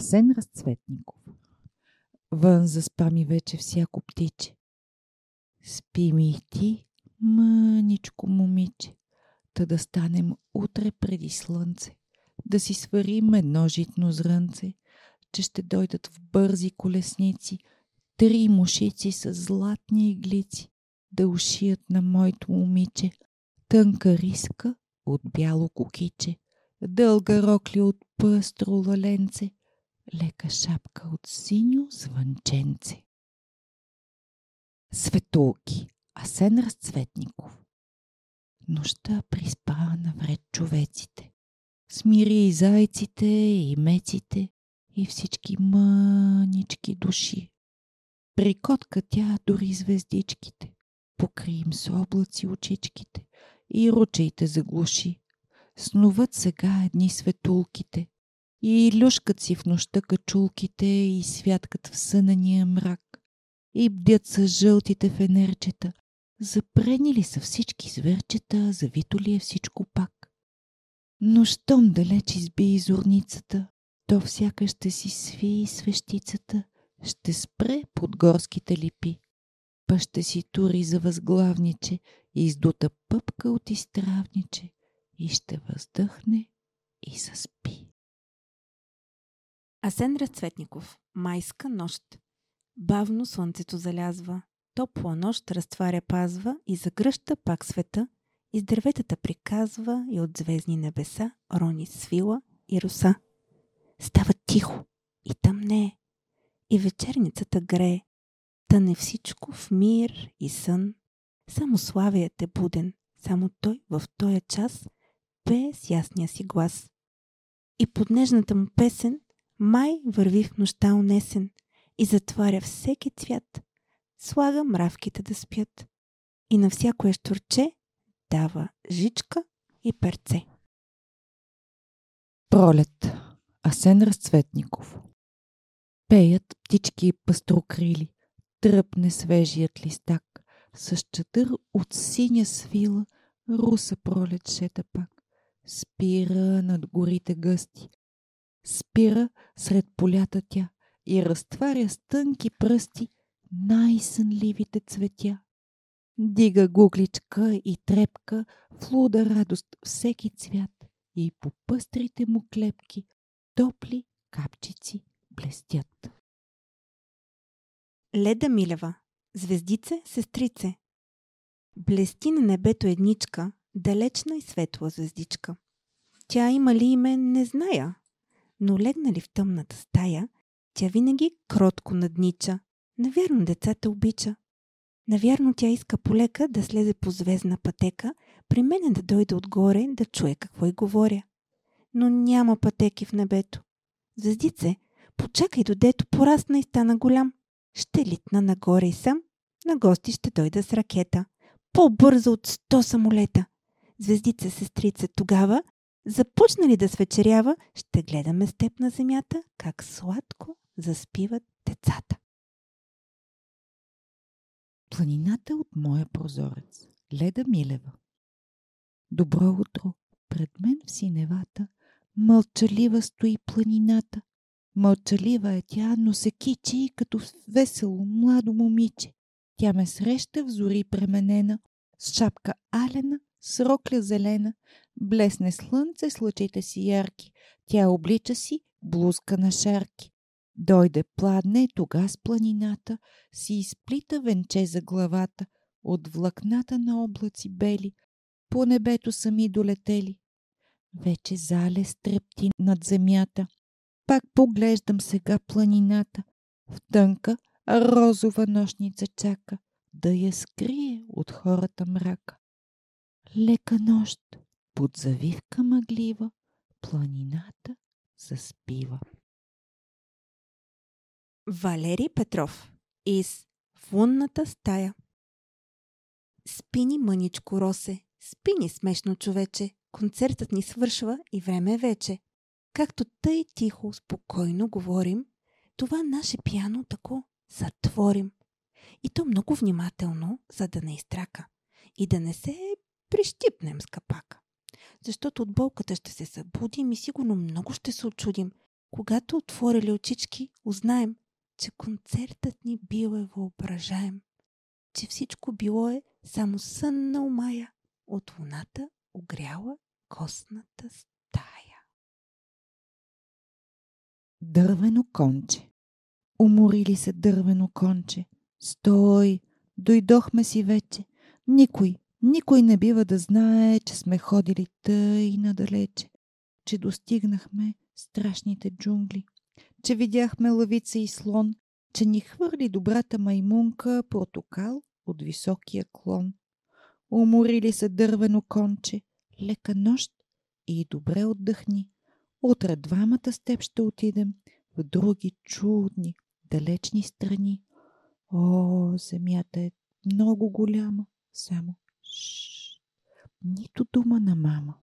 Асен Разцветников Вън заспа ми вече всяко птиче. Спи ми и ти, мъничко момиче, та да станем утре преди слънце, да си сварим едно житно зрънце, че ще дойдат в бързи колесници три мушици с златни иглици, да ушият на моето момиче тънка риска от бяло кукиче, дълга рокли от пъстро лаленце, лека шапка от синьо звънченце. Светулки Асен Разцветников Нощта приспа навред човеците. Смири и зайците, и меците, и всички мънички души. Прикотка тя дори звездичките, покри им с облаци очичките и ручейте заглуши. Снуват сега едни светулките и люшкат си в нощта качулките и святкат в сънания мрак и бдят с жълтите фенерчета. Запрени ли са всички зверчета, завито ли е всичко пак? Но щом далеч изби зорницата, то всяка ще си сви свещицата, ще спре под горските липи. Па ще си тури за възглавниче, издута пъпка от изтравниче и ще въздъхне и заспи. Асен Разцветников. Майска нощ. Бавно слънцето залязва. Топла нощ разтваря пазва и загръща пак света. Из дърветата приказва и от звездни небеса рони свила и руса. Става тихо и тъмне и вечерницата грее. Тъне всичко в мир и сън. Само славият е буден, само той в този час пее с ясния си глас. И под нежната му песен май върви в нощта унесен и затваря всеки цвят. Слага мравките да спят. И на всяко ещурче дава жичка и перце. Пролет Асен Разцветников Пеят птички и пастрокрили, тръпне свежият листак, с чадър от синя свила, руса пролет шета пак. Спира над горите гъсти, спира сред полята тя и разтваря с тънки пръсти най-сънливите цветя. Дига гугличка и трепка в луда радост всеки цвят и по пъстрите му клепки топли капчици блестят. Леда Милева. Звездице, сестрице. Блести на небето едничка, далечна и светла звездичка. Тя има ли име, не зная, но легна ли в тъмната стая, тя винаги кротко наднича. Навярно децата обича. Навярно тя иска полека да слезе по звездна пътека, при мене да дойде отгоре да чуе какво й говоря. Но няма пътеки в небето. Звездице, почакай додето порасна и стана голям. Ще литна нагоре и сам, на гости ще дойда с ракета. По-бързо от сто самолета. Звездице, сестрице, тогава, започна ли да свечерява, ще гледаме с теб на земята, как сладко заспиват децата. Планината от моя прозорец. Леда Милева. Добро утро. Пред мен в синевата мълчалива стои планината. Мълчалива е тя, но се кичи като весело младо момиче. Тя ме среща в зори пременена, с шапка алена, с рокля зелена. Блесне слънце с лъчите си ярки. Тя облича си блузка на шарки. Дойде пладне, тога с планината, си изплита венче за главата, от влакната на облаци бели, по небето сами долетели. Вече зале стрепти над земята. Пак поглеждам сега планината. В тънка розова нощница чака да я скрие от хората мрака. Лека нощ, под завивка мъглива, планината заспива. Валерий Петров из В лунната стая Спини, мъничко Росе, спини, смешно човече. Концертът ни свършва и време е вече. Както тъй тихо, спокойно говорим, това наше пиано тако затворим. И то много внимателно, за да не изтрака. И да не се прищипнем с капака. Защото от болката ще се събудим и сигурно много ще се очудим. Когато отворили очички, узнаем, че концертът ни бил е въображаем, че всичко било е само сън на умая от луната огряла костната стая. Дървено конче. Уморили се дървено конче. Стой! Дойдохме си вече. Никой, никой не бива да знае, че сме ходили тъй надалече, че достигнахме страшните джунгли, че видяхме лавица и слон, че ни хвърли добрата маймунка протокал от високия клон. Уморили се дървено конче, лека нощ и добре отдъхни. Утре двамата с теб ще отидем в други чудни, далечни страни. О, земята е много голяма, само Нито дума на мама.